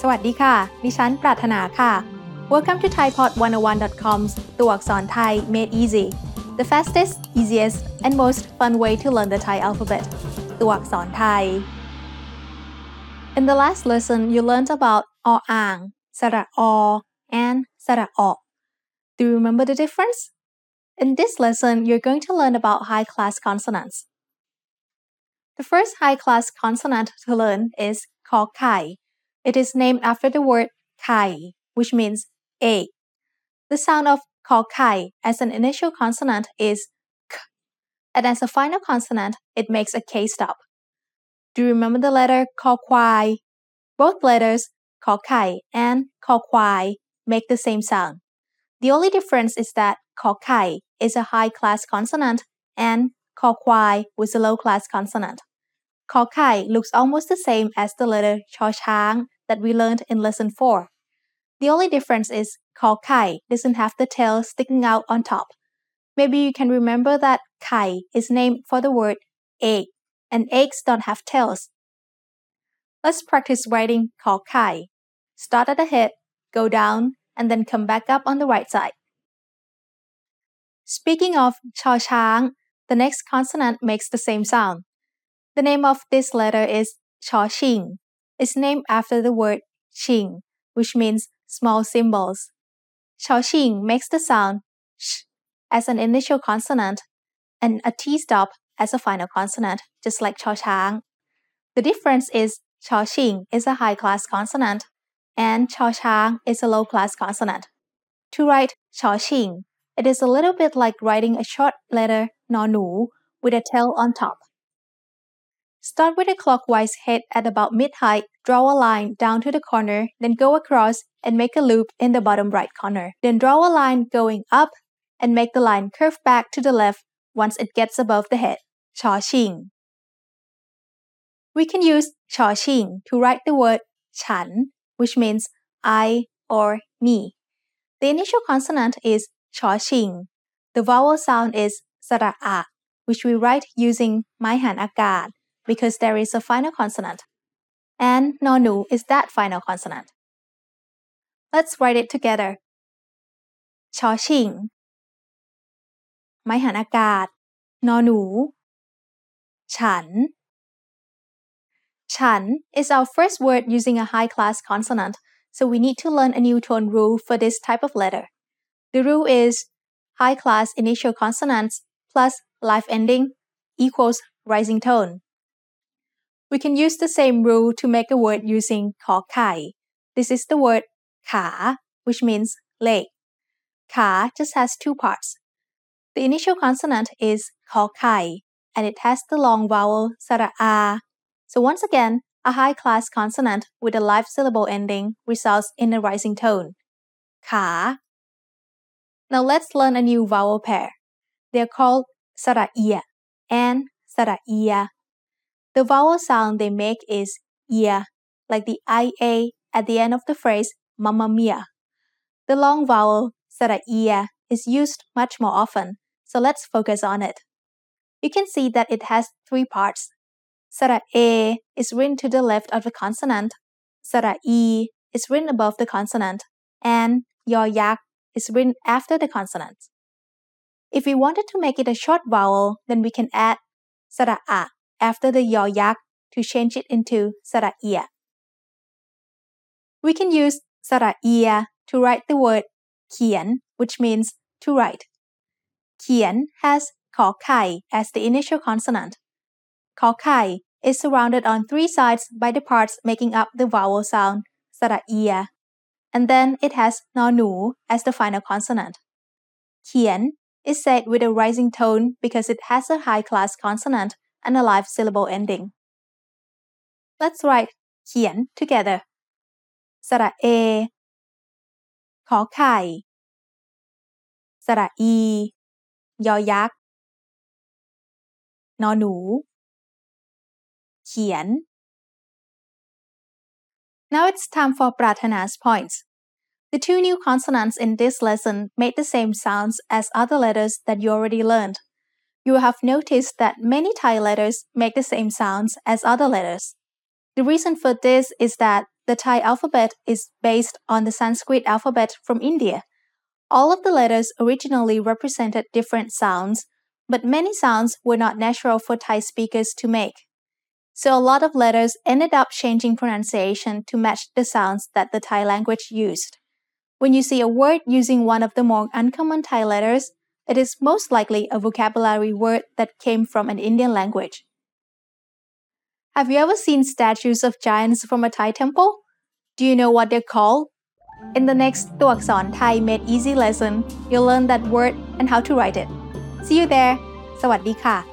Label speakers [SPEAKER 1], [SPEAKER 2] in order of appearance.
[SPEAKER 1] สวัสดีค่ะ ดิฉันปรารถนาค่ะ Welcome to ThaiPod101.com's ตัวอักษรไทย made easy the fastest easiest and most fun way to learn the Thai alphabet ตัวอักษรไทย In the last lesson you learned about ออ่างสระอ and สระอ Do you remember the difference? In this lesson you're going to learn about high class consonants The first high class consonant to learn is ขอไข่ it is named after the word kai, which means a. The sound of kai as an initial consonant is k, and as a final consonant, it makes a k stop. Do you remember the letter kokwai? Both letters kai and kokwai make the same sound. The only difference is that kai is a high class consonant and kokwai was a low class consonant. Kokai looks almost the same as the letter Chao chang that we learned in lesson 4. The only difference is kai doesn't have the tail sticking out on top. Maybe you can remember that kai is named for the word egg, and eggs don't have tails. Let's practice writing kai. Start at the head, go down, and then come back up on the right side. Speaking of chao chang, the next consonant makes the same sound. The name of this letter is chao ching, is named after the word ching, which means small cymbals. Ching makes the sound sh as an initial consonant and a T stop as a final consonant, just like Chaochang. The difference is Ching is a high class consonant and Chaochang is a low class consonant. To write Ching, it is a little bit like writing a short letter, nonu, with a tail on top. Start with a clockwise head at about mid-height, draw a line down to the corner, then go across and make a loop in the bottom right corner. Then draw a line going up and make the line curve back to the left once it gets above the head. Chao We can use Chao to write the word Chan, which means I or me. The initial consonant is Chao The vowel sound is Sara which we write using Mai Han Akad because there is a final consonant. And nonu is that final consonant. Let's write it together. ชอชิง ไม้หันอากาศ นอหนู ฉัน ฉัน is our first word using a high class consonant, so we need to learn a new tone rule for this type of letter. The rule is high class initial consonants plus life ending equals rising tone. We can use the same rule to make a word using ขอไข่ This is the word ขา which means leg. ขา just has two parts. The initial consonant is ขอไข่ and it has the long vowel สระอา So once again, a high class consonant with a live syllable ending results in a rising tone. ขา Now let's learn a new vowel pair. They're called สระเอีย and สระเอีย the vowel sound they make is ia, like the ia at the end of the phrase mamma mia. The long vowel saraia is used much more often, so let's focus on it. You can see that it has three parts. Sara e is written to the left of the consonant, Sara-e is written above the consonant, and Yo-yak is written after the consonant. If we wanted to make it a short vowel, then we can add Sara-a after the yoyak, to change it into saraiya. We can use saraiya to write the word kien, which means to write. Kien has ko kai as the initial consonant. Ko kai is surrounded on three sides by the parts making up the vowel sound saraiya, and then it has nonu as the final consonant. Kien is said with a rising tone because it has a high class consonant and a live syllable ending. Let's write เขียน together. สระเอ ขอไข่ สระอี ยอยักษ์ นอหนู เขียน Now it's time for Pratana's points. The two new consonants in this lesson made the same sounds as other letters that you already learned. You have noticed that many Thai letters make the same sounds as other letters. The reason for this is that the Thai alphabet is based on the Sanskrit alphabet from India. All of the letters originally represented different sounds, but many sounds were not natural for Thai speakers to make. So a lot of letters ended up changing pronunciation to match the sounds that the Thai language used. When you see a word using one of the more uncommon Thai letters, it is most likely a vocabulary word that came from an Indian language. Have you ever seen statues of giants from a Thai temple? Do you know what they're called? In the next ตัวอักษร Thai Made Easy lesson, you'll learn that word and how to write it. See you there สวัสดีค่ะ